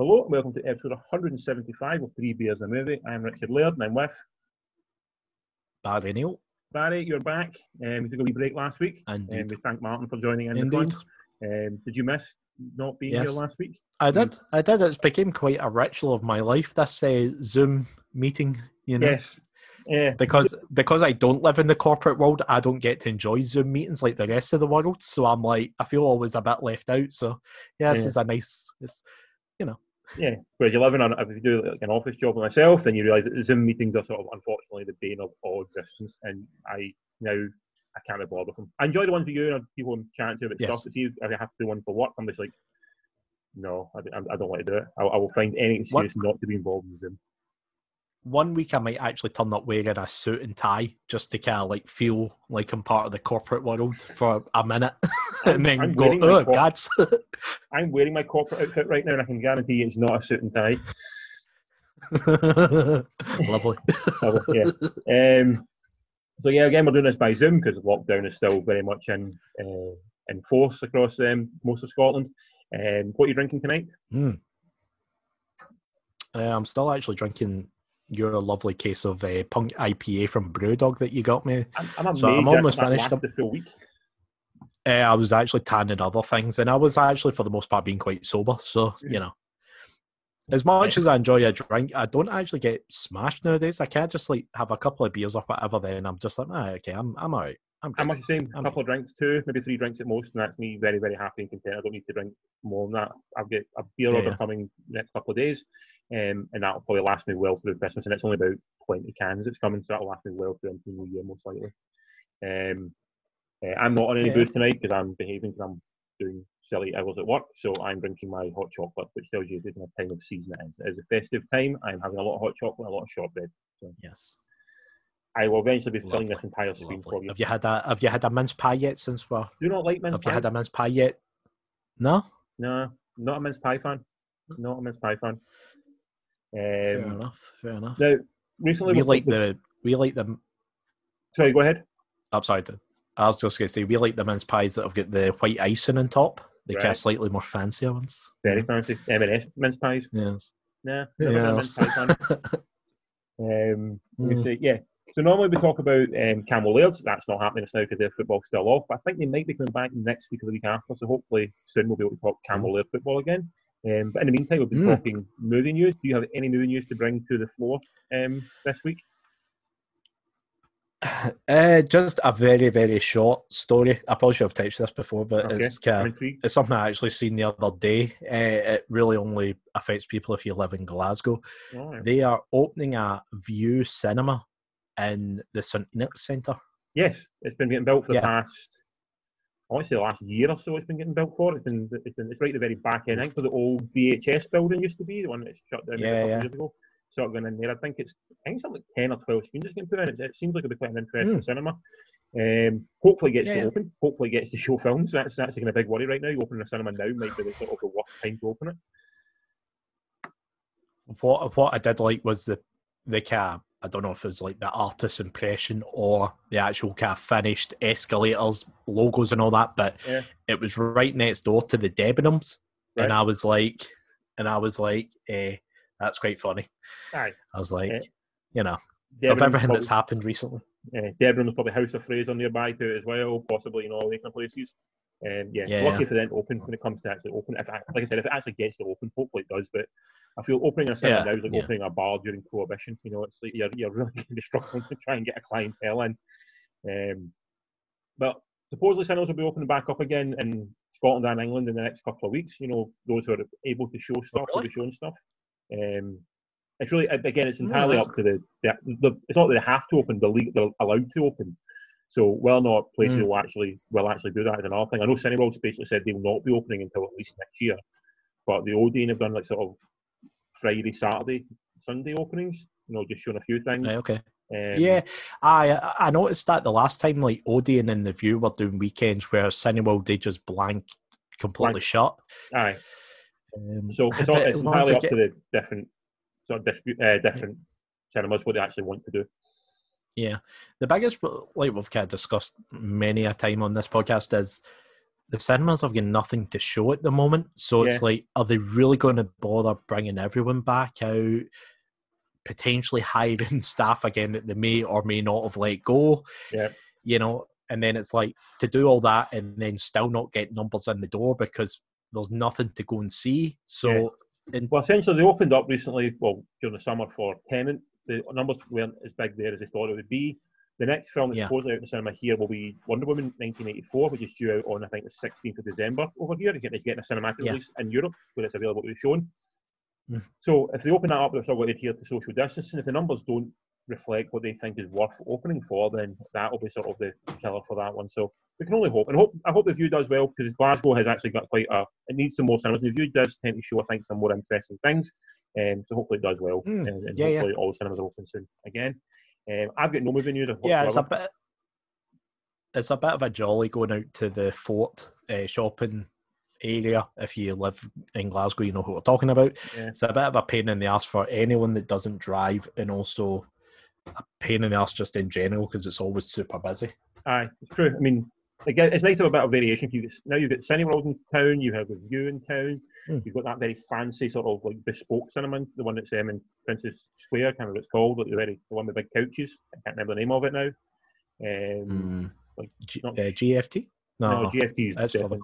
Hello and welcome to episode 175 of Three Beers a Movie. I'm Richard Laird and I'm with Barry Neil. Barry. You're back. Um, we took a wee break last week. Indeed. And we thank Martin for joining in. Indeed. Um, did you miss not being Yes. here last week? I did. I did. It's became quite a ritual of my life. This uh, Zoom meeting, you know, Yes. Yeah. because because I don't live in the corporate world, I don't get to enjoy Zoom meetings like the rest of the world. So I'm like, I feel always a bit left out. So yeah, this Yeah. is a nice. It's, Yeah. Whereas you live in, a, if you do like an office job myself, then you realise that Zoom meetings are sort of unfortunately the bane of all existence. And I now I can't be bothered with them. I enjoy the ones with you and people I'm chatting to about Yes. stuff. But see, if I have to do one for work, I'm just like, no, I, I don't want to do it. I, I will find any What- excuse not to be involved in Zoom. One week I might actually turn up wearing a suit and tie just to kind of like feel like I'm part of the corporate world for a minute, and then I'm go, oh, God's. I'm wearing my corporate outfit right now, and I can guarantee it's not a suit and tie. Lovely. Oh, yeah. Um, so yeah, again, we're doing this by Zoom because lockdown is still very much in uh, in force across um, most of Scotland. Um, what are you drinking tonight? Mm. Uh, I'm still actually drinking your lovely case of uh, punk IPA from Brewdog that you got me. I'm, I'm So I'm almost finished up. the week. Uh, I was actually tanning other things, and I was actually, for the most part, being quite sober. So you know, as much as I enjoy a drink, I don't actually get smashed nowadays. I can't just like have a couple of beers or whatever. Then I'm just like, ah, okay, I'm I'm alright. I'm I'm the same. A couple of drinks, two, maybe three drinks at most, and that's me very, very happy and content. I don't need to drink more than that. I've got a beer Yeah, order coming next couple of days, um, and that'll probably last me well through Christmas. And it's only about 20 cans it's coming, so that'll last me well through the new year, most likely. Um, uh, I'm not on any Yeah. booze tonight because I'm behaving because I'm doing silly hours at work, so I'm drinking my hot chocolate, which tells you the time of season it is. It is a festive time. I'm having a lot of hot chocolate, and a lot of shortbread. Yes. I will eventually be filling this entire screen for you. Have you had a Have you had a mince pie yet? Since we're Do you not like mince pie? Have you had a mince pie yet? No. No, not a mince pie fan. Not a mince pie fan. Fair Um, enough. Fair enough. now, recently, we we- like the we like the Sorry, go ahead. I'm sorry. to- I was just going to say we like the mince pies that have got the white icing on top. The kind Right. of slightly more fancier ones. Very fancy M&S mince pies. Yes. Nah, never been a mince pie fan. Yes. Um, Mm. say, yeah. So normally we talk about um, Campbell Lairds. That's not happening just now because their football's still off. But I think they might be coming back next week or the week after. So hopefully soon we'll be able to talk Campbell Laird football again. Um, but in the meantime, we've been Mm. talking movie news. Do you have any movie news to bring to the floor um, this week? uh, just a very very short story. I probably should have touched this before, but Okay, it's kind of, it's something I actually seen the other day. Uh, it really only affects people if you live in Glasgow. Right. They are opening a Vue Cinema in the St Enoch Centre. Yes, it's been getting built for the Yeah. past, I want to say the last year or so. It's been getting built for. It's been, it's been, it's right at the very back end. I think where the old BHS building used to be, the one that's shut down maybe a Yeah, couple yeah. of years ago. Sort of going in there. I think it's, I think something like ten or twelve screens just getting put in. It, it seems like it'll be quite an interesting cinema. Um, hopefully, it gets. Yeah, to open. Hopefully, it gets to show films. That's that's a kind of big worry right now. You open a cinema now might be the sort of the worst time to open it. what what I did like was the the of, I don't know if it was like the artist's impression or the actual kind of finished escalators, logos and all that, but Yeah. it was right next door to the Debenhams, Right. and I was like, and I was like, eh, that's quite funny. Aye. I was like, Yeah. you know, of everything probably- that's happened recently. Uh, Debenhams probably House of Fraser nearby to it as well, possibly you know all these kind of places. Um, yeah, Yeah, lucky yeah. for them to open when it comes to actually open. If like I said, if it actually gets to open, hopefully it does. But I feel opening a cinema Yeah, now is like yeah. opening a bar during Prohibition. You know, it's like you're you're really going to be struggling to try and get a clientele in. Um, but supposedly cinemas will be opening back up again in Scotland and England in the next couple of weeks. You know, those who are able to show stuff will really? be showing stuff. Um, it's really again, it's entirely up to the, the, the. It's not that they have to open; the league they're allowed to open. So well not places Mm. will actually will actually do that is another thing. I know Cineworld's basically said they will not be opening until at least next year, but the Odeon have done like sort of Friday, Saturday, Sunday openings. You know, just showing a few things. Right, okay. Um, yeah, I I noticed that the last time like Odeon and the Vue were doing weekends where Cineworld they just blank completely Blank. shut. Aye. Um, So it's, all, it's entirely up again- to the different sort of uh, different cinemas what they actually want to do. Yeah, the biggest, like we've kind of discussed many a time on this podcast, is the cinemas have got nothing to show at the moment. So it's like, are they really going to bother bringing everyone back out? Potentially hiring staff again that they may or may not have let go. Yeah. You know, and then it's like to do all that and then still not get numbers in the door because there's nothing to go and see. So in, Well, essentially, they opened up recently, well, during the summer for Tenet. The numbers weren't as big there as they thought it would be. The next film that's Yeah. supposedly out in the cinema here will be Wonder Woman 1984, which is due out on, I think, the 16th of December over here. It's getting a cinematic Yeah. release in Europe where it's available to be shown. Mm. So if they open that up, they're still going to adhere to social distancing. If the numbers don't reflect what they think is worth opening for, then that will be sort of the killer for that one. So we can only hope. And hope I hope the Vue does well because Glasgow has actually got quite a. It needs some more cinemas. The Vue does tend to show, I think, some more interesting things. Um, so hopefully it does well. Mm, and, and yeah, yeah. hopefully all the cinemas are open soon again. Um, I've got no movie news. yeah, it's a bit. It's a bit of a jolly going out to the fort uh, shopping area. If you live in Glasgow, you know who we're talking about. Yeah. It's a bit of a pain in the ass for anyone that doesn't drive, and also a pain in the ass just in general because it's always super busy. Aye, it's true. I mean, again, it's nice to have a bit of variation. You now you've got Cineworld in town, you have the Vue in town, Mm. you've got that very fancy sort of like bespoke cinema, the one that's um, in Princes Square, I can't remember what it's called, like the very the one with big couches. I can't remember the name of it now. Um, like G- not- uh, GFT? No, no, GFT's that's for the-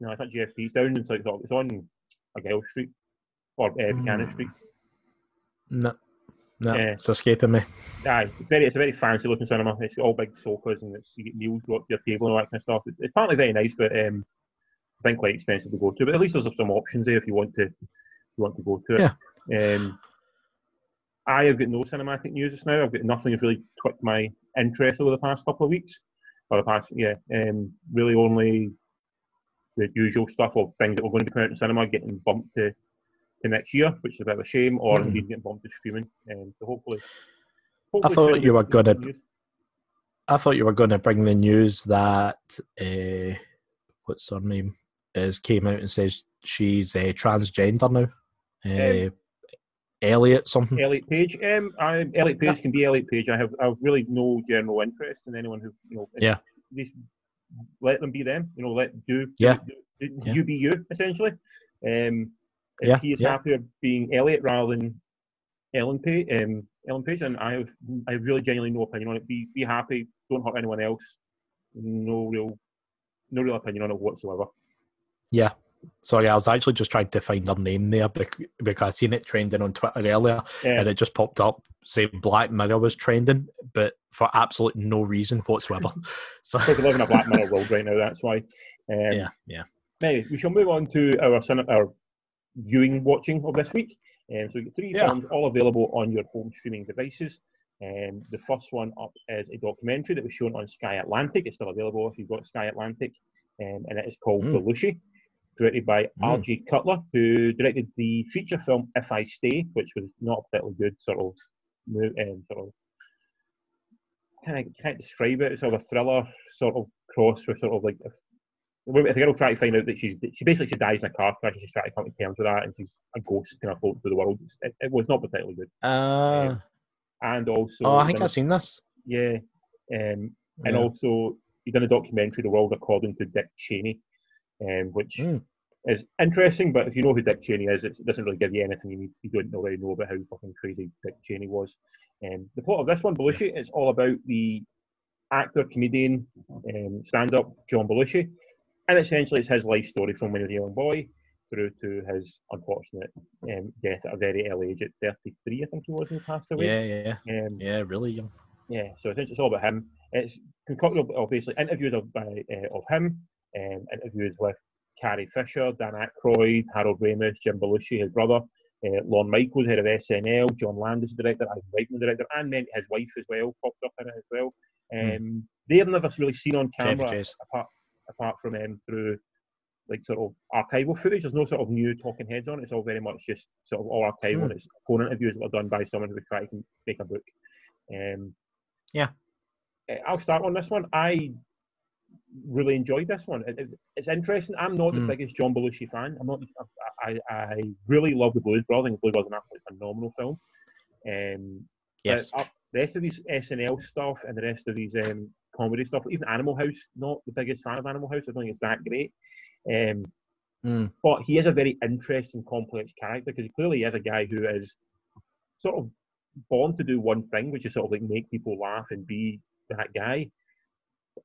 no, it's not GFT. It's down in like it's on Argyle Street or uh, Buchanan Mm. Street. no, no, Yeah. it's escaping me. Aye, it's very it's a very fancy looking cinema. It's all big sofas and it's, you get meals brought to your table and all that kind of stuff. It's, it's partly very nice, but um, I think quite expensive to go to. But at least there's some options there if you want to if you want to go to it. Yeah. Um, I have got no cinematic news just now. I've got nothing that's really twicked my interest over the past couple of weeks. Or the past, yeah, um, really only the usual stuff of things that were going to be coming out in cinema getting bumped to, to next year, which is a bit of a shame, or Mm. indeed getting bumped to streaming. Um, so hopefully, I thought you were gonna- I thought you were going to bring the news that uh, what's her name is came out and says she's uh, transgender now. Uh, Elliot something. Elliot Page. Um, I, Elliot Page can be Elliot Page. I have, I have really no general interest in anyone who, you know, Yeah. Just let them be them. You know, let do. Yeah. do- do- Yeah. You be you, essentially. Um, if Yeah, he is yeah. happier being Elliot rather than Ellen Page, um, Ellen Page, and I have, I have really genuinely no opinion on it. Be, be happy. Don't hurt anyone else. No real, no real opinion on it whatsoever. Yeah. Sorry, I was actually just trying to find her name there because I seen it trending on Twitter earlier and Um, it just popped up saying Black Mirror was trending, but for absolute no reason whatsoever. So because we live in a Black Mirror world right now. That's why. Um, yeah, yeah. Anyway, we shall move on to our our viewing watching of this week. Um, so we get three Yeah. films all available on your home streaming devices. Um, the first one up is a documentary that was shown on Sky Atlantic. It's still available if you've got Sky Atlantic, um, and it is called Mm. Belushi, directed by Mm. R.J. Cutler, who directed the feature film If I Stay, which was not a particularly good sort of mo- um, sort of can I can't describe it. It's sort of a thriller sort of cross with sort of like if, a girl try to find out that she's she basically she dies in a car crash she's trying to come to terms with that and she's a ghost kind of floating through the world. It, it was not particularly good. Uh, And also oh, I think I've seen this. yeah, um, and Yeah. also he done a documentary, The World According to Dick Cheney, um, which Mm. is interesting. But if you know who Dick Cheney is, it doesn't really give you anything you need. You don't already know about how fucking crazy Dick Cheney was. Um, the plot of this one, Belushi, is all about the actor, comedian, um, stand-up John Belushi, and essentially it's his life story from when he was a young boy through to his unfortunate um, death at a very early age at 33, I think he was when he passed away. Yeah, yeah, Um, yeah. Really young. yeah, so essentially it's all about him. It's concocted basically interviews of, by, uh, of him, um, interviews with Carrie Fisher, Dan Aykroyd, Harold Ramis, Jim Belushi, his brother, uh, Lorne Michaels, head of SNL, John Landis, director, Ivan Reitman, director, and then his wife as well, pops up in it as well. Um, They've never really seen on camera apart apart from um, through like sort of archival footage. There's no sort of new talking heads on it. It's all very much just sort of all archival. And It's phone interviews that are done by someone who was trying to make a book. Um, Yeah. uh, I'll start on this one. I really enjoyed this one. It, it- it's interesting. I'm not the Hmm. biggest John Belushi fan. I'm not. I, I, I really love the Blues Brothers. I think Blues Brothers is an absolutely phenomenal film. Um, Yes. the rest of these SNL stuff and the rest of these um, comedy stuff. Even Animal House, not the biggest fan of Animal House. I don't think it's that great. Um, Mm. but he is a very interesting, complex character because he clearly is a guy who is sort of born to do one thing, which is sort of like make people laugh and be that guy.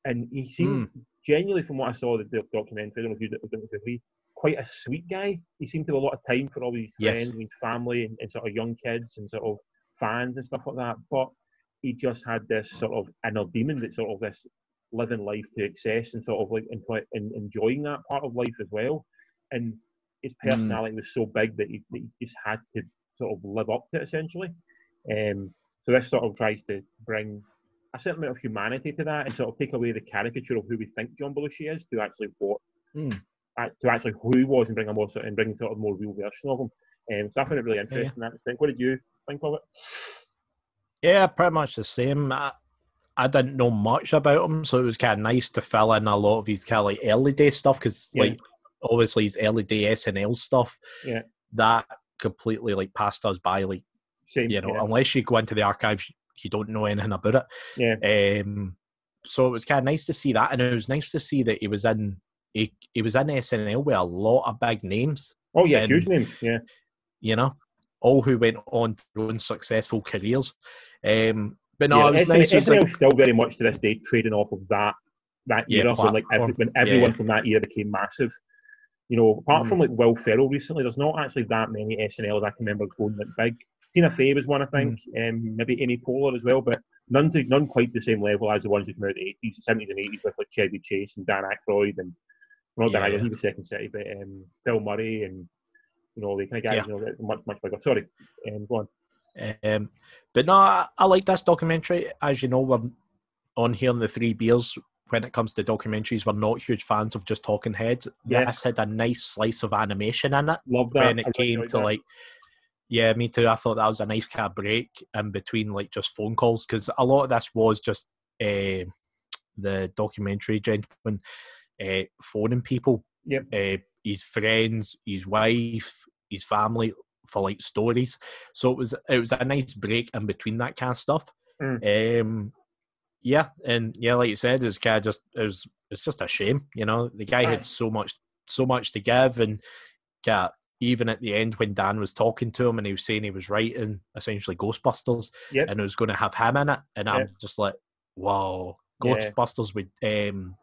And he seemed genuinely, from what I saw the, the documentary, I don't know if you don't know if you agree, quite a sweet guy. He seemed to have a lot of time for all his Yes. friends and his family and, and sort of young kids and sort of fans and stuff like that. But he just had this sort of inner demon that sort of this living life to excess and sort of like enjoy, and enjoying that part of life as well. And his Mm. personality was so big that he, that he just had to sort of live up to it essentially. Um, so this sort of tries to bring a certain amount of humanity to that and sort of take away the caricature of who we think John Belushi is to actually what Mm. to actually who he was and bring a more sort and bring sort of more real version of him. Um, so I found it really interesting. in That respect. What did you think of it? Yeah, pretty much the same. I, I didn't know much about him, so it was kind of nice to fill in a lot of his kind of like early day stuff because, Yeah. like, obviously his early day SNL stuff, Yeah. that completely like passed us by. Like, you know, yeah. unless you go into the archives, you don't know anything about it. yeah, Um, so it was kind of nice to see that, and it was nice to see that he was in he, he was in SNL with a lot of big names. Oh yeah, and- huge names. Yeah, You know, all who went on to own successful careers. Um, but no, yeah. it was SNL, nice. It was like, still very much to this day trading off of that that Yeah, era when like every, when everyone yeah. from that era became massive. You know, apart Mm. from like Will Ferrell recently, there's not actually that many SNLs I can remember going like big. Tina Fey was one, I think. Mm. Um, maybe Amy Poehler as well, but none to none quite the same level as the ones who came out in the 80s, 70s, and 80s with like Chevy Chase and Dan Aykroyd and well, not Dan Aykroyd, he was Second City, but um, Bill Murray and you know the kind of guys Yeah. you know much much bigger. Sorry, um, go on. Um, but no, I, I like this documentary. As you know, we're on here in the Three Beers. When it comes to documentaries, we're not huge fans of just talking heads. Yeah. This had a nice slice of animation in it Love that. when it really came to that. like. Yeah, me too. I thought that was a nice kind of break in between like just phone calls because a lot of this was just uh, the documentary gentleman uh, phoning people, Yep. uh, his friends, his wife, his family for like stories. So it was it was a nice break in between that kind of stuff. Mm. Um, yeah, and yeah, like you said, it's kind of just it was it's just a shame, you know. The guy had so much so much to give, and kind even at the end when Dan was talking to him and he was saying he was writing essentially Ghostbusters Yep. and it was going to have him in it, and I'm just like, wow, Yeah. Ghostbusters with um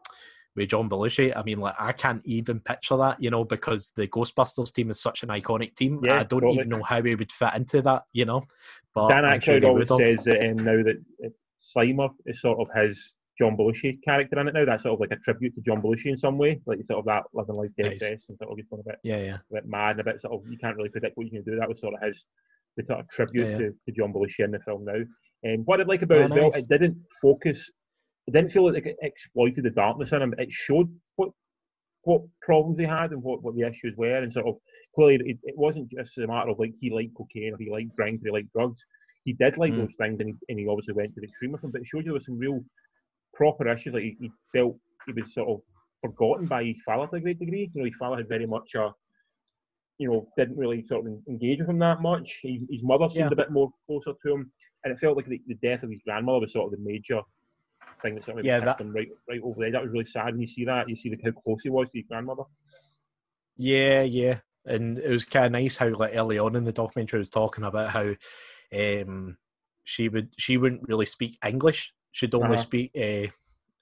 with John Belushi. I mean, like I can't even picture that, you know, because the Ghostbusters team is such an iconic team. Yeah, I don't totally. even know how he would fit into that, you know. But Dan I'm sure always says that um, now that uh, Slimer is sort of his John Belushi character in it now. That's sort of like a tribute to John Belushi in some way, like sort of that living life to Nice. and sort of just going a bit, Yeah, yeah. a bit mad and a bit sort of you can't really predict what you can do. That was sort of his the sort of tribute Yeah, yeah. To, to John Belushi in the film now. And what I like about Oh, it well, nice. it didn't focus. It didn't feel like it exploited the darkness in him. It showed what what problems he had and what, what the issues were, and sort of clearly it, it wasn't just a matter of like he liked cocaine or he liked drink or he liked drugs. He did like Mm. those things, and he, and he obviously went to the extreme with them. But it showed you there was some real proper issues. Like he, he felt he was sort of forgotten by his father to a great degree. You know, his father had very much a, you know, didn't really sort of engage with him that much. He, his mother seemed Yeah. a bit more closer to him, and it felt like the, the death of his grandmother was sort of the major thing that sort of Yeah, that- him right right over there. That was really sad when you see that. You see the, how close he was to his grandmother. Yeah, yeah. And it was kind of nice how, like, early on in the documentary, was talking about how um, she would she wouldn't really speak English. She'd only Uh-huh. speak uh,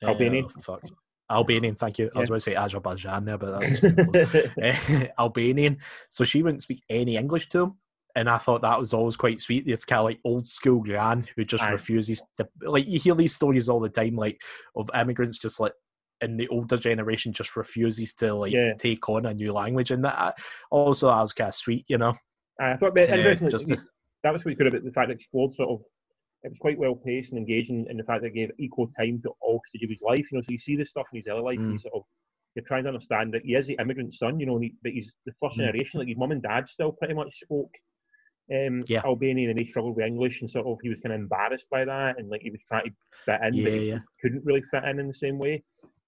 uh, Albanian. oh, fuck. Albanian, thank you. I was Yeah. going to say Azerbaijan there, but that was. Eh, Albanian. So she wouldn't speak any English to him. And I thought that was always quite sweet. This kind of like old school gran who just Aye. refuses to like you hear these stories all the time, like of immigrants just like in the older generation just refuses to like Yeah. take on a new language and that I- also that was kind of sweet, you know. I thought just to- that was what we could have the fact that explored sort of it was quite well paced and engaging in the fact that it gave equal time to all stages of his life. You know, so you see this stuff in his early life, and Mm. you sort of you're trying to understand that he is the immigrant son, you know, and he, but he's the first Mm. generation. Like his mum and dad still pretty much spoke um, Yeah. Albanian, and he struggled with English, and sort of he was kind of embarrassed by that, and like he was trying to fit in, Yeah, but he yeah. couldn't really fit in in the same way.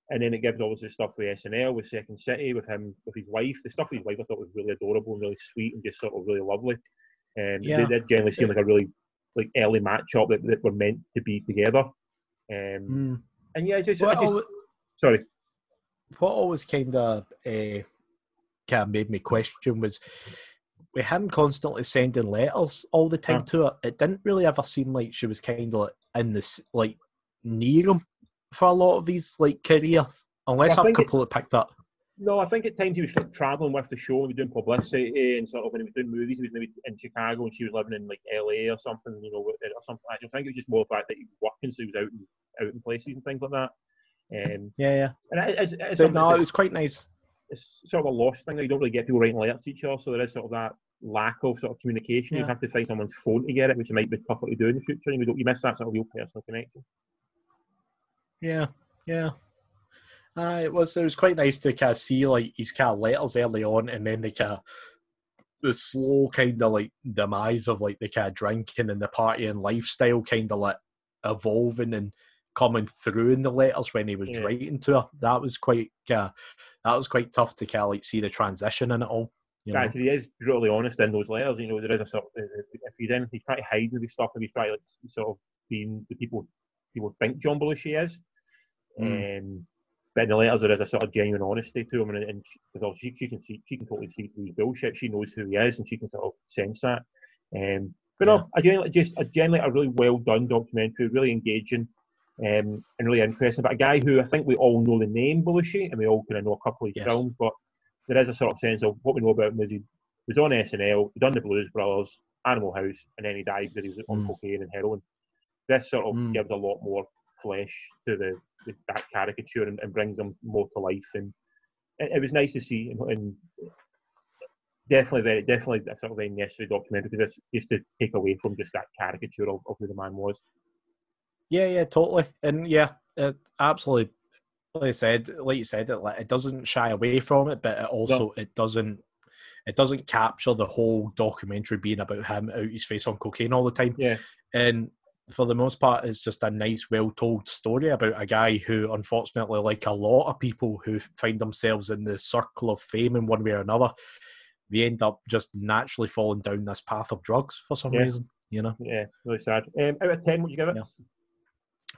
And then it gives obviously stuff with SNL, with Second City, with him, with his wife. The stuff with his wife I thought was really adorable and really sweet and just sort of really lovely. Um, Yeah. They did generally seem like a really like early match up that, that were meant to be together. Um, Mm. and yeah, just, just al- sorry. what always kind of uh, kind of made me question was with him constantly sending letters all the time Huh. to her. It didn't really ever seem like she was kind of like in this like near him for a lot of his like career, unless Well, I've completely picked up. No, I think at times he was like, traveling with the show, was doing publicity and sort of when he was doing movies, he was maybe in Chicago and she was living in like LA or something, you know, or something. I don't think it was just more the fact that he was working, so he was out in, out in places and things like that. Um, Yeah, yeah. and it, it's, no, it was quite nice. it's sort of a lost thing. That you don't really get people writing letters to each other, so there is sort of that lack of sort of communication. You Yeah. have to find someone's phone to get it, which might be tougher to do in the future. And you, don't, you miss that sort of real personal connection. Yeah, yeah. Uh, it was it was quite nice to kind of see like his kind of letters early on, and then the kind of the slow kind of like demise of like the kind of drinking and the partying lifestyle kind of like evolving and coming through in the letters when he was Yeah. writing to her. That was quite uh, that was quite tough to kind of like see the transition in it all. You know? Yeah, he is brutally honest in those letters. You know, there is a sort of, if he's anything, he's trying to hide maybe stuff, if he's trying to like, sort of being the people people think John Belushi is. Mm. Um, but in the letters, there is a sort of genuine honesty to him, and, and because she, she can see, she can totally see through his bullshit. She knows who he is, and she can sort of sense that. Um, but no, I generally just a generally a really well done documentary, really engaging, um, and really interesting. But a guy who I think we all know the name Belushi, and we all kind of know a couple of his Yes. films, but there is a sort of sense of what we know about him is he was on SNL, he'd done the Blues Brothers, Animal House, and then he died because he was on Mm. cocaine and heroin. This sort of Mm. gives a lot more flesh to the, the that caricature and, and brings him more to life. And it, it was nice to see, and, and definitely, very, definitely a sort of very necessary documentary because it's just to take away from just that caricature of, of who the man was. Yeah, yeah, totally, and yeah, absolutely. Like I said, like you said, it like it doesn't shy away from it, but it also it doesn't it doesn't capture the whole documentary being about him out his face on cocaine all the time. Yeah. and for the most part, it's just a nice, well told story about a guy who, unfortunately, like a lot of people who find themselves in the circle of fame in one way or another, they end up just naturally falling down this path of drugs for some Yeah. reason. You know, Yeah, really sad. Um, out of 10, would you give it? Yeah.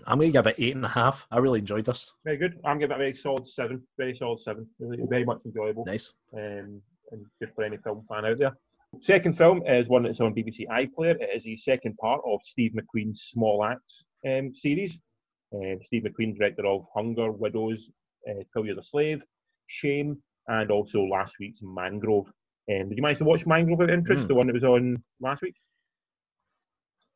I'm going to give it eight and a half. I really enjoyed this. Very good. I'm giving it a very solid seven. Very solid seven. Really, very much enjoyable. Nice. um, and good for any film fan out there. Second film is one that's on BBC iPlayer. It is the second part of Steve McQueen's Small Axe um, series. Um, Steve McQueen, director of Hunger, Widows, uh, 12 Years a Slave, Shame, and also last week's Mangrove. Um, did you manage to watch Mangrove of interest, Hmm. the one that was on last week?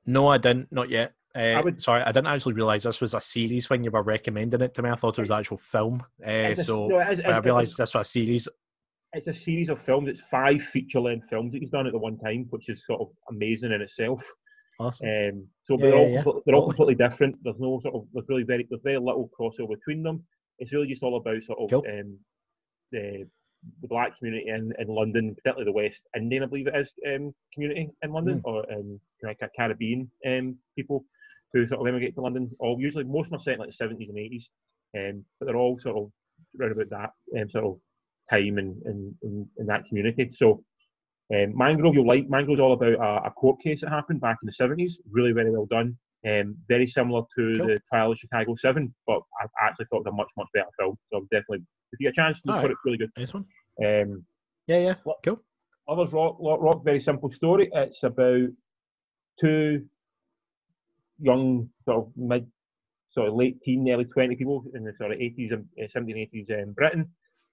No, I didn't. Not yet. Uh, would- Sorry, I didn't actually realize this was a series when you were recommending it to me. I thought it was actual film. Uh, a- so no, it is- when I realized this was a series. it's a series of films. It's five feature-length films that he's done at the one time, which is sort of amazing in itself. Awesome. Um, so Yeah, they're all yeah, yeah. they're all completely different. There's no sort of there's really very there's very little crossover between them. It's really just all about sort of Cool. um, the the black community in, in London, particularly the West Indian, I believe it is, um, community in London, Hmm. or um, like a Caribbean um, people who sort of emigrate to London. All usually most of them are set in like the seventies and eighties, um, but they're all sort of around about that um, sort of time in, in, in, in that community. So um, Mangrove, you'll like Mangrove's all about a, a court case that happened back in the seventies. Really, very well done. Um, very similar to Cool. the trial of Chicago Seven, but I actually thought it was a much much better film. So definitely, if you get a chance, look for Alright. it. Really good. Nice one. Um, Yeah, yeah. Cool. Lovers Rock, Rock, Rock, very simple story. It's about two young, sort of mid, sort of late teen, early 20 people in the sort of 80s and uh, 70s, 80s in Britain,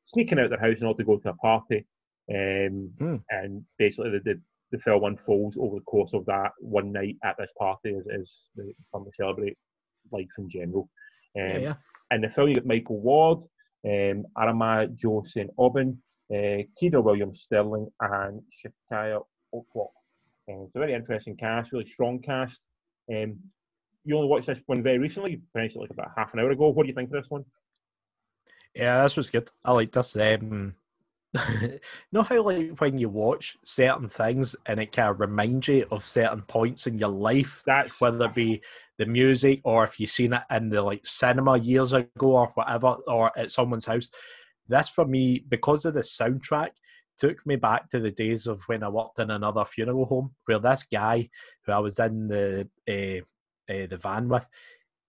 sneaking out their house in order to go to a party. Um, Hmm. And basically, the, the, the film unfolds over the course of that one night at this party as, as the family celebrate life in general. Um, Yeah, yeah. in the film, you got Micheal Ward, um, Amarah-Jae St. Aubyn, uh, Kedar Williams Stirling, and Shaniqua Okwok. Um, it's a very interesting cast, really strong cast. Um, you only watched this one very recently, you finished it like about half an hour ago. What do you think of this one? Yeah, this was good. I like this. Um, know how like when you watch certain things and it kind of reminds you of certain points in your life, That's whether it be the music or if you've seen it in the like cinema years ago or whatever, or at someone's house. This for me, because of the soundtrack, took me back to the days of when I worked in another funeral home, where this guy who I was in the uh, uh, the van with,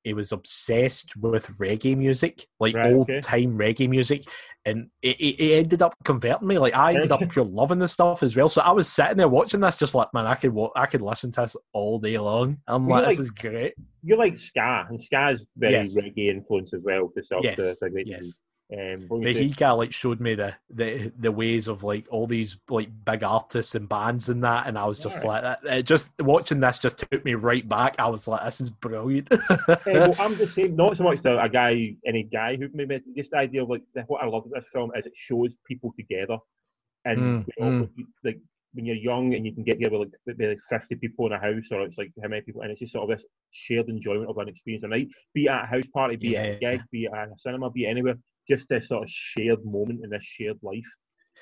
he was obsessed with reggae music, like Right, old okay. time reggae music, and it, it, it ended up converting me. Like I ended up pure loving this stuff as well. So I was sitting there watching this, just like man, I could I could listen to this all day long. I'm Well, like, this like- is great. You like ska, and ska is very Yes. reggae influence as well. To sort Yes, the, the yes. Um, but But he kind of like showed me the, the the ways of like all these like big artists and bands and that, and I was just Alright. like, it just watching this just took me right back. I was like, this is brilliant. Eh, well, I'm just saying, Not so much the, a guy, any guy who maybe just the idea of like what I love about this film is it shows people together, and Mm, you know, mm. like, when you're young and you can get together with like maybe like 50 people in a house, or it's like how many people, and it's just sort of this shared enjoyment of an experience a night, be it at a house party, be it at a Yeah. gig, be it at a cinema, be it anywhere, just this sort of shared moment in this shared life.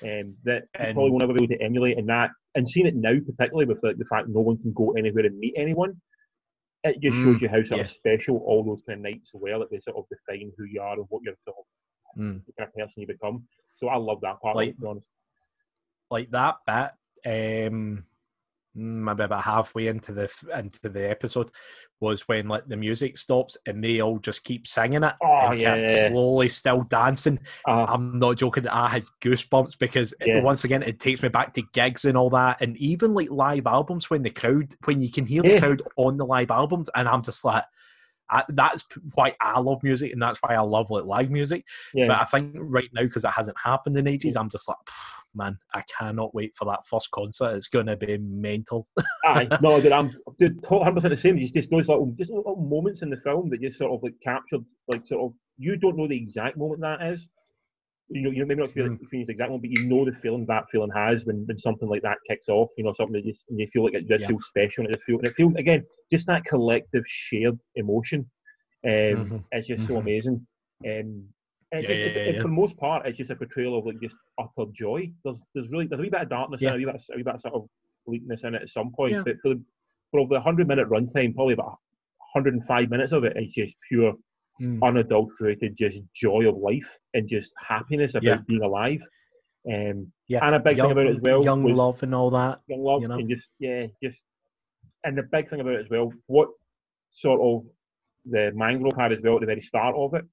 Um, that you And- probably won't ever be able to emulate, and that, and seeing it now, particularly with like, the fact no one can go anywhere and meet anyone, it just Mm, shows you how sort yeah. of special all those kind of nights were. Like they sort of define who you are and what you're sort of Mm. the kind of person you become. So I love that part. Like- it, to be honest. like that bit um maybe about halfway into the into the episode was when like the music stops and they all just keep singing it Oh, and just yeah. slowly still dancing Uh, i'm not joking i had goosebumps because it- once again it takes me back to gigs and all that and even like live albums when the crowd when you can hear Yeah. the crowd on the live albums and i'm just like I, that's why I love music, and that's why I love like live music. yeah. But I think right now, because it hasn't happened in ages, mm. I'm just like, man, I cannot wait for that first concert. It's going to be mental. Aye, no, dude, I'm dude, 100 percent the same. Just, oh, just those little, just little moments in the film that just sort of like captured, like sort of, you don't know the exact moment that is. You know, you maybe not feel Mm. experience the exact moment, but you know the feeling that feeling has when, when something like that kicks off. You know, something that just and you feel like it just Yeah. feels special, and it just feels, and it feels again just that collective shared emotion. Um, Mhm, It's just so mhm. amazing. Um, and Yeah, it- yeah, it- yeah, it- yeah. For the most part, it's just a portrayal of like just utter joy. There's there's really there's a wee bit of darkness Yeah. and a wee bit, of- a wee bit of sort of bleakness in it at some point. Yeah. But for the, for the hundred minute runtime, probably about 105 minutes of it, it is just pure Mm. unadulterated just joy of life and just happiness about Yeah. being alive. Um, Yeah, and a big thing about it as well young love and all that. young love you know? and just yeah, just and the big thing about it as well, what sort of the mangrove had as well at the very start of it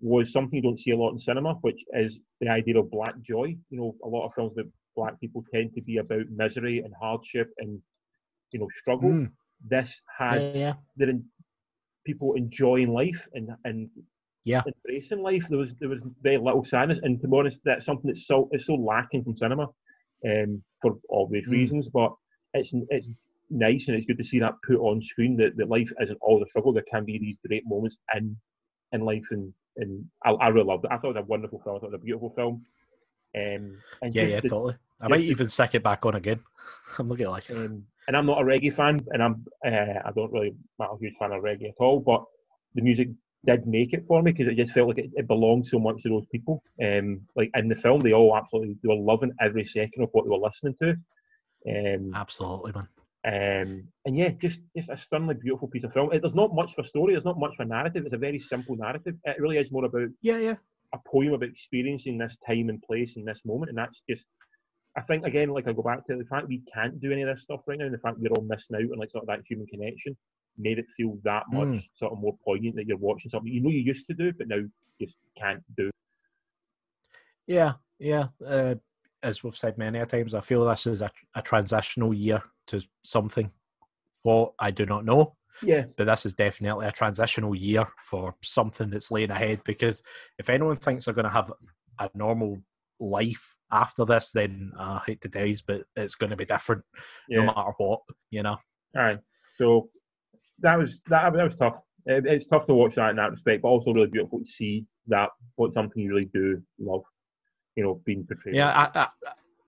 was something you don't see a lot in cinema, which is the idea of black joy. You know, a lot of films that black people tend to be about misery and hardship and you know struggle. Mm. This had Yeah, yeah, people enjoying life and and Yeah. embracing life. There was there was very little sadness, and to be honest, that's something that's so it's so lacking from cinema, um, for obvious Mm. reasons. But it's it's nice and it's good to see that put on screen that, that life isn't always a struggle. There can be these great moments in in life, and and I, I really loved it. I thought it was a wonderful film. I thought it was a beautiful film. Um, yeah, yeah, the- totally. I might the- even stick it back on again. I'm looking like it. um, and I'm not a reggae fan, and I'm uh, I don't really I'm not a huge fan of reggae at all. But the music did make it for me because it just felt like it, it belonged so much to those people. Um, like in the film, they all absolutely they were loving every second of what they were listening to. Um, Absolutely, man. um, and yeah, just just a stunningly beautiful piece of film. It, there's not much for story. There's not much for narrative. It's a very simple narrative. It really is more about Yeah, yeah. a poem about experiencing this time and place in this moment, and that's just. I think again, like I go back to the fact we can't do any of this stuff right now, and the fact we're all missing out on like sort of that human connection, made it feel that much Mm. sort of more poignant that you're watching something you know you used to do, but now just can't do. Yeah, yeah. Uh, as we've said many a times, I feel this is a, a transitional year to something. What I do not know, Yeah, but this is definitely a transitional year for something that's laying ahead. Because if anyone thinks they're going to have a normal life after this, then uh, I hate to tell you, but it's going to be different yeah. no matter what. You know. All right. So that was that, that was tough. It, it's tough to watch that in that respect, but also really beautiful to see that what something you really do love, you know, being portrayed. Yeah, I, I,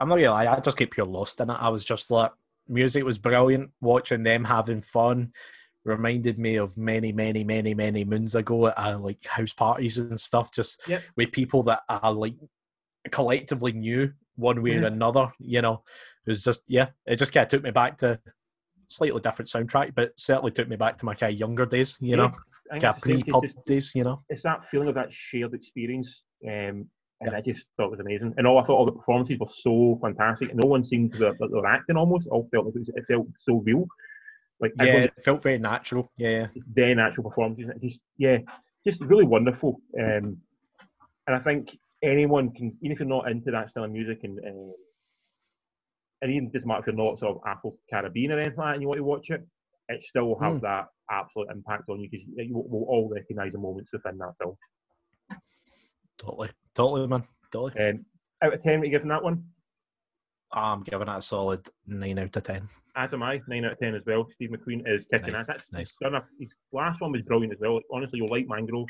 I'm not gonna lie. I just get pure lost in it. I was just like, music was brilliant. Watching them having fun reminded me of many, many, many, many moons ago at uh, like house parties and stuff. Just Yep. with people that I like collectively knew one way or Mhm. another. You know, it was just yeah. It just kind of took me back to slightly different soundtrack, but certainly took me back to my kind of younger days. You know, I think kind of it's pre pub days. You know. it's that feeling of that shared experience, um, and Yeah. I just thought it was amazing. And all I thought all the performances were so fantastic. No one seemed to be, that they were acting almost. All felt like it, was, it felt so real. Like Yeah, it felt very natural. Yeah, their natural performances. It's just yeah, just really wonderful. Um, and I think anyone can, even if you're not into that style of music, and uh, and even doesn't matter if you're not sort of Afro Caribbean or anything like that, and you want to watch it, it still will have Mm. that absolute impact on you because you will will all recognise the moments within that film. totally, totally, man, totally. Um, out of ten, what are you giving that one? I'm giving that a solid nine out of ten. As am I, nine out of ten as well. Steve McQueen is kicking Nice, ass. That's nice. done a, his last one was brilliant as well. Honestly, you'll like Mangrove.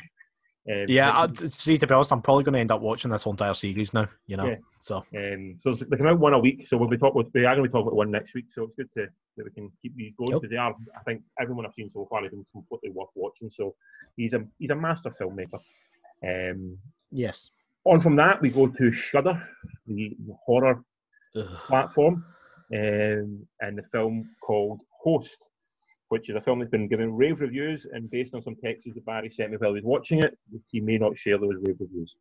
Um, Yeah, I, see, to be honest, I'm probably going to end up watching this whole entire series now. You know, Yeah. so Um, so they come out one a week, so we'll be talking. We are going to be talking about one next week. So it's good to that we can keep these going Yep. because they are. I think everyone I've seen so far has been completely worth watching. So he's a he's a master filmmaker. Um, yes. on from that, we go to Shudder, the horror Ugh. platform, um, and the film called Host, which is a film that's been given rave reviews and based on some texts that Barry sent me while he was watching it. He may not share those rave reviews.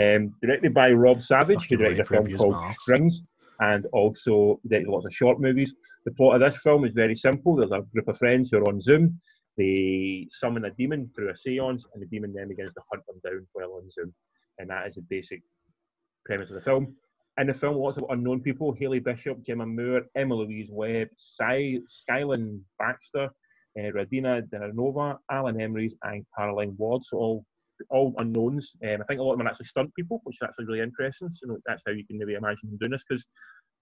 Um, directed by Rob Savage, who directed a film called my. Strings, and also directed lots of short movies. The plot of this film is very simple. There's a group of friends who are on Zoom. They summon a demon through a seance, and the demon then begins to hunt them down while on Zoom. And that is the basic premise of the film. In the film, lots of unknown people: Haley Bishop, Jemma Moore, Emma Louise Webb, Cy, Skylin Baxter, uh, Radina Drandova, Alan Emrys, and Caroline Ward. So all all unknowns. Um, I think a lot of them are actually stunt people, which is actually really interesting. So that's how you can maybe imagine them doing this. Because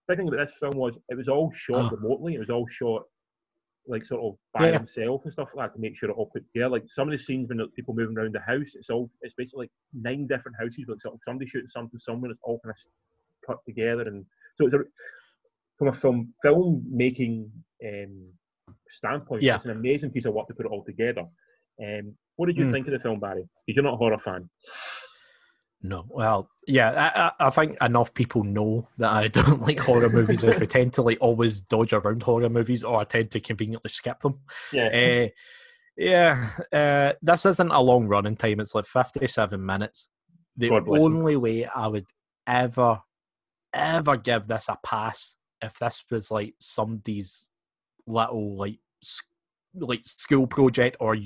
the thing about this film was it was all shot Oh. remotely. It was all shot like sort of by Yeah. himself and stuff like that to make sure it all put together. Like some of the scenes when people moving around the house, it's all it's basically like nine different houses, but sort of somebody shooting something somewhere. It's all kind of cut together, and so it's a from a film making um, standpoint, Yeah. it's an amazing piece of work to put it all together. Um, what did you Mm. think of the film, Barry? Because you're not a horror fan. No, well, yeah, I, I think enough people know that I don't like horror movies. I tend to like always dodge around horror movies, or I tend to conveniently skip them. Yeah, uh, yeah, uh, this isn't a long running time. It's like 57 minutes. The God bless 'em. only way I would ever, ever give this a pass if this was like somebody's little like s- like school project or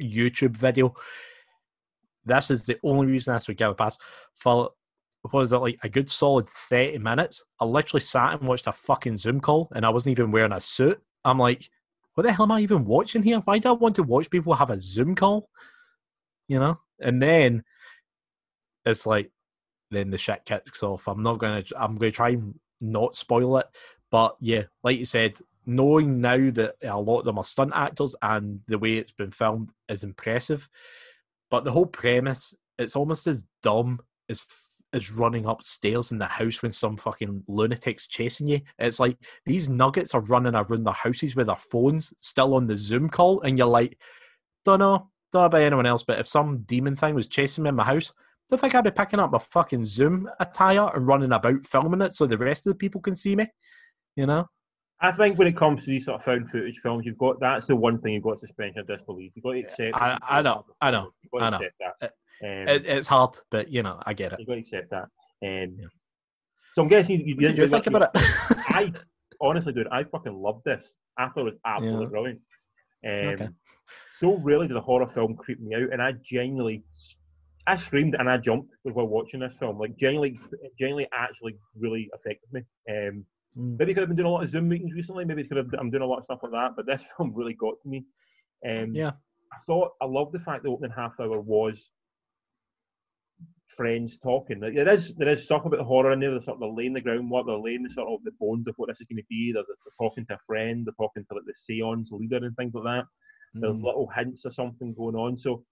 YouTube video. This is the only reason this would give a pass. For what was it like a good solid 30 minutes? I literally sat and watched a fucking Zoom call and I wasn't even wearing a suit. I'm like, what the hell am I even watching here? Why do I want to watch people have a Zoom call? You know? And then it's like, then the shit kicks off. I'm not gonna. I'm gonna try and not spoil it. But yeah, like you said, knowing now that a lot of them are stunt actors and the way it's been filmed is impressive. But the whole premise, it's almost as dumb as as running upstairs in the house when some fucking lunatic's chasing you. It's like these nuggets are running around their houses with their phones still on the Zoom call, and you're like, don't know, don't know about anyone else, but if some demon thing was chasing me in my house, don't think I'd be picking up my fucking Zoom attire and running about filming it so the rest of the people can see me. You know? I think when it comes to these sort of found footage films, you've got that's the one thing you've got suspension of disbelief. You've got to accept. I- I know, I know, You've got I know. accept that. Um, it's hard, but you know, I get it. you've got to accept that. Um, Yeah. So I'm guessing you, you What did you didn't think about it? I honestly, dude, I fucking loved this. I thought it was absolutely Yeah. brilliant. Um, Okay. So really did a horror film creep me out, and I genuinely, I screamed and I jumped while watching this film. Like genuinely, genuinely, actually, really affected me. Um, Mm. maybe because I've been doing a lot of Zoom meetings recently. Maybe it's because I'm doing a lot of stuff like that. But this film really got to me. Um, Yeah. I thought I loved the fact the opening half hour was friends talking. Like, there is there is stuff about the horror in there. They're sort of they're laying the groundwork. They're laying the sort of the bones of what this is going to be. They're, they're talking to a friend. They're talking to like the seance leader and things like that. There's Mm. little hints of something going on. So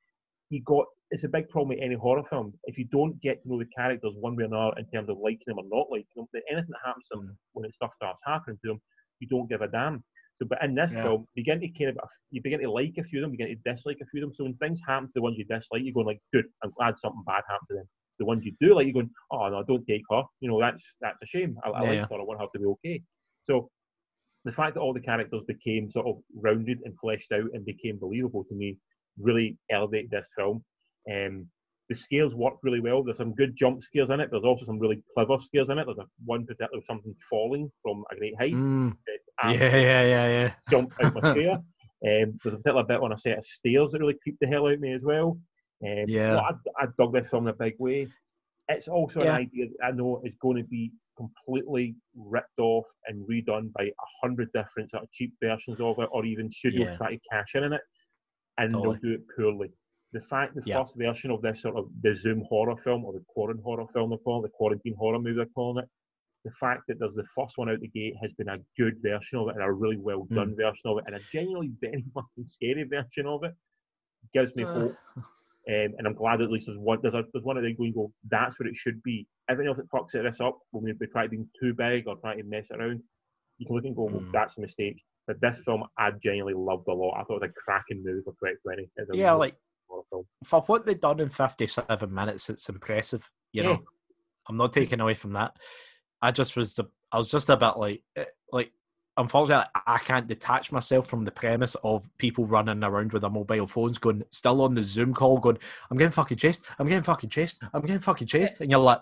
you got it's a big problem with any horror film. If you don't get to know the characters one way or another in terms of liking them or not liking them, then anything that happens to them Mm. when it stuff starts happening to them, you don't give a damn. So, but in this Yeah. film, you begin to care about, you begin to like a few of them, you begin to dislike a few of them. So when things happen to the ones you dislike, you're going like, good, I'm glad something bad happened to them. The ones you do like, you're going, oh no, don't take her. You know, that's that's a shame. I, I Yeah, like her. I want her to be okay. So the fact that all the characters became sort of rounded and fleshed out and became believable to me really elevated this film. Um, the scares work really well. There's some good jump scares in it. There's also some really clever scares in it. There's a, one particular something falling from a great height. Mm. Yeah, yeah, yeah, yeah. Jumped out my chair. Um, there's a particular bit on a set of stairs that really creeped the hell out of me as well. Um, Yeah. I, I dug this film in a big way. It's also Yeah. an idea that I know is going to be completely ripped off and redone by a hundred different sort of cheap versions of it, or even studios Yeah. try to cash in on it, and Totally. they'll do it poorly. The fact the Yeah. first version of this sort of the Zoom horror film or the quarantine horror film they call it, the quarantine horror movie they're calling it, the fact that there's the first one out the gate has been a good version of it and a really well Hmm. done version of it and a genuinely very fucking scary version of it gives me hope. Um, and I'm glad at least there's one there's, a, there's one of them going go that's what it should be. Everything else that fucks this up when we we try being too big or trying to mess around, you can look and go, well, Mm. that's a mistake. But this film I genuinely loved a lot. I thought it was a cracking movie for 2020. Yeah, like for what they've done in 57 minutes, it's impressive. You Yeah. know, I'm not taking away from that. I just was, the, I was just a bit like, eh, like, unfortunately, I can't detach myself from the premise of people running around with their mobile phones, going still on the Zoom call, going, "I'm getting fucking chased, I'm getting fucking chased, I'm getting fucking chased," and you're like,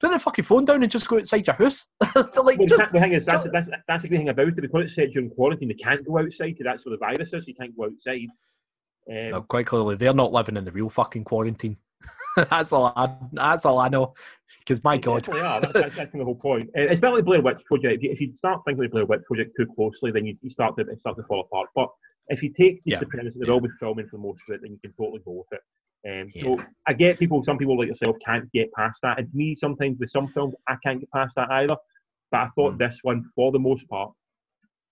put the fucking phone down and just go outside your house. to like, Well, just, the thing is, that's, that's, that's the great thing about it. Because it's set during quarantine, they can't go outside. That's where the virus is. You can't go outside. Um, No, quite clearly, they're not living in the real fucking quarantine. that's all. I, that's all I know. Because my God, are. That's, that's, that's the whole point. Uh, It's about the Blair Witch Project. If you, if you start thinking of the Blair Witch Project too closely, then you, you start to start to fall apart. But if you take just Yeah. the premise that they'll all be filming for the most of it, then you can totally go with it. Um, Yeah. So I get people. Some people like yourself can't get past that, and me sometimes with some films I can't get past that either. But I thought Mm. this one, for the most part,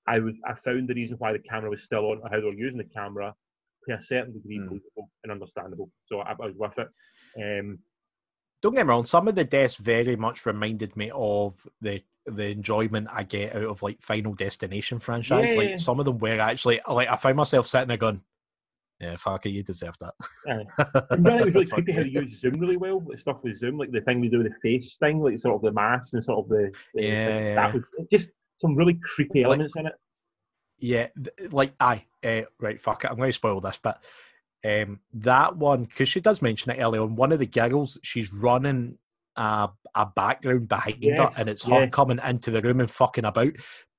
I was I found the reason why the camera was still on or how they were using the camera to a certain degree Mm. believable and understandable. So I, I was with it. Um, don't get me wrong, some of the deaths very much reminded me of the the enjoyment I get out of like Final Destination franchise. Yeah. Like some of them were actually like I found myself sitting there going, "Yeah, fuck you deserve that." Really, it was really creepy how you. use Zoom really well. The stuff with Zoom, like the thing we do with the face thing, like sort of the mask and sort of the, the Yeah, that was just some really creepy Like- elements in it. Yeah, like aye, uh, right. Fuck it, I'm going to spoil this, but um, that one because she does mention it earlier on. One of the girls, she's running a a background behind her, and it's her coming into the room and fucking about.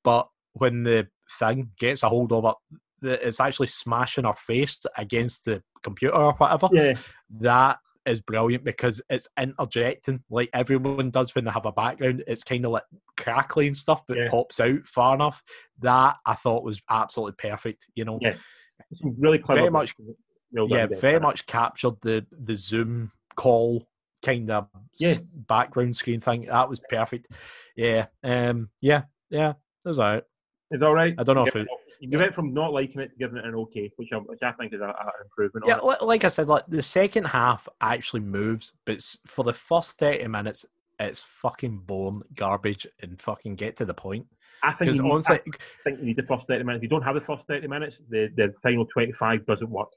But when the thing gets a hold of her, the- it's actually smashing her face against the computer or whatever. Yeah, That is brilliant because it's interjecting like everyone does when they have a background. It's kind of like crackly and stuff, but Yeah. pops out far enough. That I thought was absolutely perfect. You know, Yeah, some really clever. Very much- yeah, there. very much captured the the Zoom call kind of Yeah. background screen thing. That was perfect. Yeah, um, yeah, yeah. It was alright. It's all right. I don't know you if it- you went from not liking it to giving it an okay, which I, which I think is an improvement. Yeah, like I said, like the second half actually moves, but for the first thirty minutes, it's fucking bone garbage and fucking get to the point. I think you need, honestly, I think you need the first thirty minutes. If you don't have the first thirty minutes, the the final twenty five doesn't work.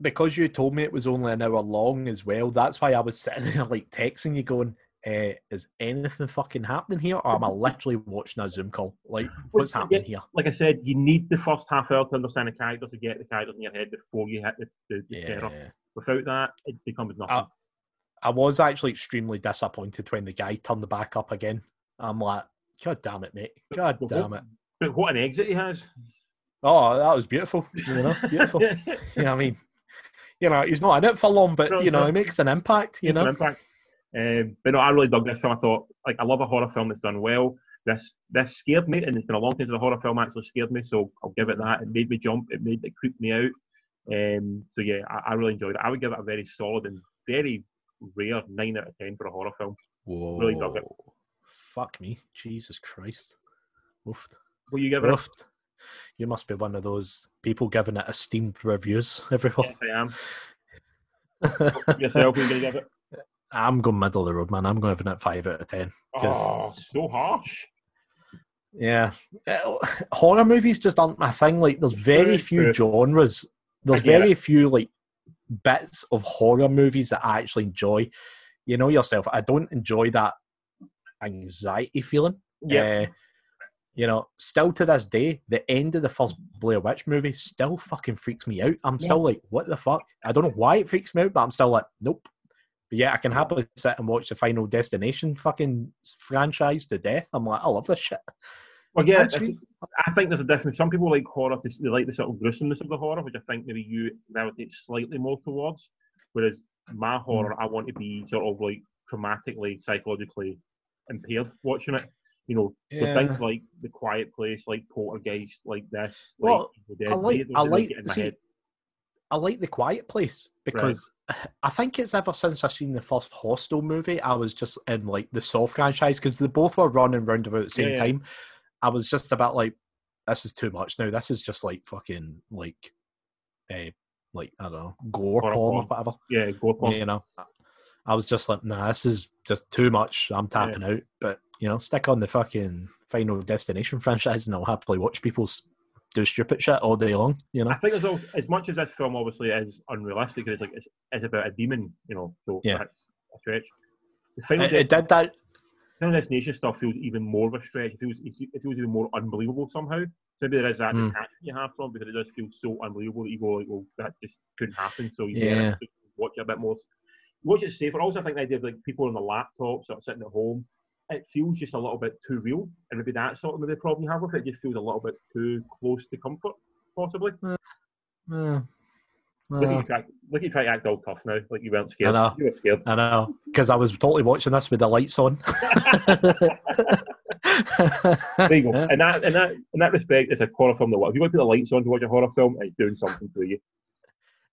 because you told me it was only an hour long as well, that's why I was sitting there like texting you, going, uh, "Is anything fucking happening here, or am I literally watching a Zoom call? Like, what's happening here?" Like I said, you need the first half hour to understand the characters to get the characters in your head before you hit the, the, the terror. Without that, it becomes nothing. Uh, I was actually extremely disappointed when the guy turned the back up again. I'm like, God damn it, mate! God But damn it! But what an exit he has. Oh, that was beautiful. You know, beautiful. yeah, I mean, you know, he's not in it for long, but you know, no. he makes an impact. You know, impact. Um, but no, I really dug this film. I thought, like, I love a horror film that's done well. This this scared me, and it's been a long time since a horror film actually scared me. So I'll give it that. It made me jump. It made it creep me out. Um, so yeah, I, I really enjoyed it. I would give it a very solid and very rare nine out of ten for a horror film. Whoa. Really dug it. Fuck me, Jesus Christ! Oofed. Will you give it? Oofed. You must be one of those people giving it esteemed reviews everywhere. Yes, I am. Yourself, gonna give it? I'm going middle of the road, man. I'm going to give it five out of ten. 'Cause- Oh, so harsh. Yeah, Uh, horror movies just aren't my thing. Like, there's very Very few genres. There's I get very few like bits of horror movies that I actually enjoy. You know yourself. I don't enjoy that anxiety feeling. Yeah. Uh, you know, still to this day, the end of the first Blair Witch movie still fucking freaks me out. I'm still like, what the fuck? I don't know why it freaks me out, but I'm still like, nope. But yeah, I can happily sit and watch the Final Destination fucking franchise to death. I'm like, I love this shit. Well, yeah, I think there's a difference. Some people like horror, to, they like the sort of gruesomeness of the horror, which I think maybe you gravitate slightly more towards. Whereas my mm. horror, I want to be sort of like traumatically, psychologically impaired watching it. You know, Yeah. things like The Quiet Place, like Poltergeist, like this. Like Well, Dead, I like- I like- get in my see, head. I like the Quiet Place because I think it's ever since I seen the first Hostel movie, I was just in like the Saw franchise because they both were running round about the same Yeah, yeah. time. I was just about like, this is too much now. This is just like fucking like, uh, like I don't know, gore Horror porn or whatever. Yeah, gore on. You know, I was just like, nah, this is just too much. I'm tapping out. But you know, stick on the fucking Final Destination franchise, and I'll happily watch people s- do stupid shit all day long. You know, I think also, as much as this film obviously is unrealistic, it's like it's, it's about a demon, you know. So Yeah. that's a stretch. The final it, it did that. Final Destination stuff feels even more of a stretch. It feels, it feels even more unbelievable somehow. So maybe there is that Mm. detachment you have from because it does feel so unbelievable that you go like, well, that just couldn't happen. So you Yeah. watch it a bit more. Watch it safer. Also, I think the idea of like people on the laptop sort of sitting at home, it feels just a little bit too real, and maybe that's sort of the problem you have with it. It just feels a little bit too close to comfort, possibly. Uh, Look, at uh, you try, look at you try to act all tough now, like you weren't scared. I know. You were scared. I know because I was totally watching this with the lights on. There you go. And that, in that, in that respect, it's a horror film. That what if you want to put the lights on to watch a horror film, it's doing something for you.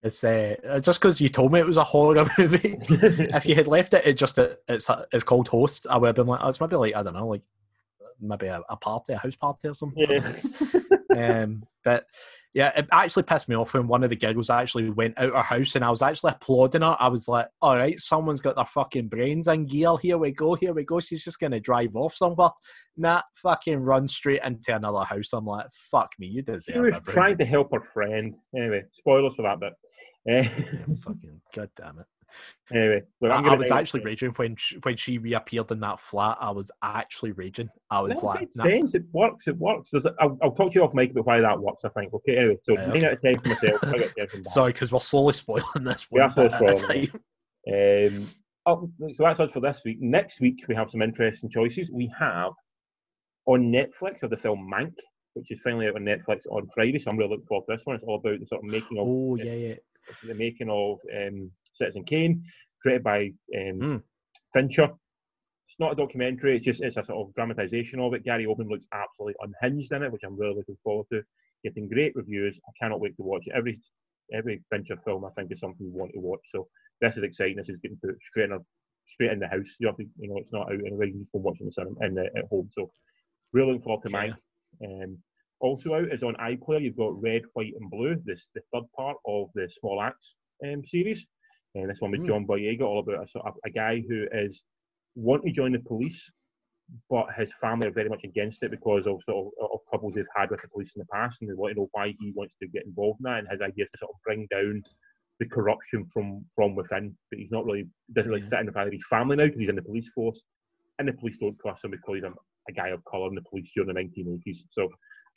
It's uh, just because you told me it was a horror movie. if you had left it, it just it, it's it's called Host. I would have been like, oh, it's maybe like I don't know, like maybe a, a party, a house party or something. yeah. um, but yeah, it actually pissed me off when one of the giggles actually went out of her house and I was actually applauding her. I was like, all right, someone's got their fucking brains in gear. Here we go, here we go. She's just going to drive off somewhere. Nah, fucking run straight into another house. I'm like, fuck me, you deserve She was everything. trying to help her friend. Anyway, spoilers for that bit. Yeah, fucking, god damn it. anyway, look, I, I was actually raging when she, when she reappeared in that flat. I was actually raging. I was That like, makes nah, sense. It works. It works. A, I'll, I'll talk to you off mic about why that works. I think. Okay. Anyway, so out of ten for myself. I got ten from sorry, because we're slowly spoiling this We one are slowly bit at a spoiling. Um, oh, so that's us for this week. Next week we have some interesting choices. We have on Netflix of the film Mank, which is finally out on Netflix on Friday. So I'm really looking forward to this one. It's all about the sort of making of Oh yeah, yeah. The making of um, Citizen Kane, directed by um, Mm. Fincher. It's not a documentary. It's just it's a sort of dramatization of it. Gary Oldman looks absolutely unhinged in it, which I'm really looking forward to. Getting great reviews. I cannot wait to watch it. Every every Fincher film, I think, is something you want to watch. So this is exciting. This is getting put straight in a, straight in the house. You have to, you know, it's not out anywhere. You just go watch it in the cinema in the, at home. So really looking forward to Yeah. Mank. Um, also out is on iPlayer. You've got Red, White, and Blue. This the third part of the Small Axe um, series. And this one with Hmm. John Boyega, all about a sort of a guy who is wanting to join the police, but his family are very much against it because of sort of, of troubles they've had with the police in the past, and they want to know why he wants to get involved in that. And his idea is to sort of bring down the corruption from from within. But he's not really doesn't really Yeah. fit in with either his family now because he's in the police force, and the police don't trust him because he's a, a guy of colour in the police during the 1980s. So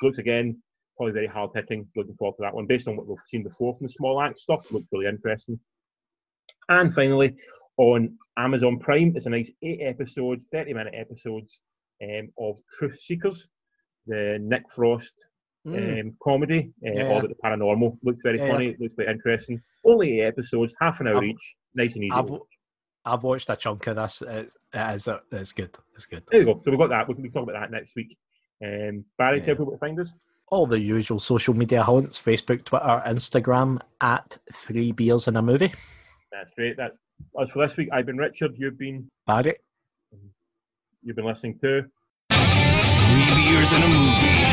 looks again probably very hard hitting. Looking forward to that one. Based on what we've seen before from the Small Axe stuff, looks really interesting. And finally, on Amazon Prime, it's a nice eight episodes, 30 minute episodes um, of Truth Seekers, the Nick Frost Mm. um, comedy, uh, Yeah. all about the paranormal. Looks very Yeah, funny, looks very interesting. Only eight episodes, half an hour I've- each, nice and easy. I've I've watched a chunk of this. It, it is it's good. It's good. there you go. So we've got that. We can talk about that next week. Um, Barry, Yeah. tell people where to find us. All the usual social media accounts: Facebook, Twitter, Instagram at Three Beers in a Movie. That's great. That's us for this week. I've been Richard. You've been Barry. you've been listening to. Three beers and a movie.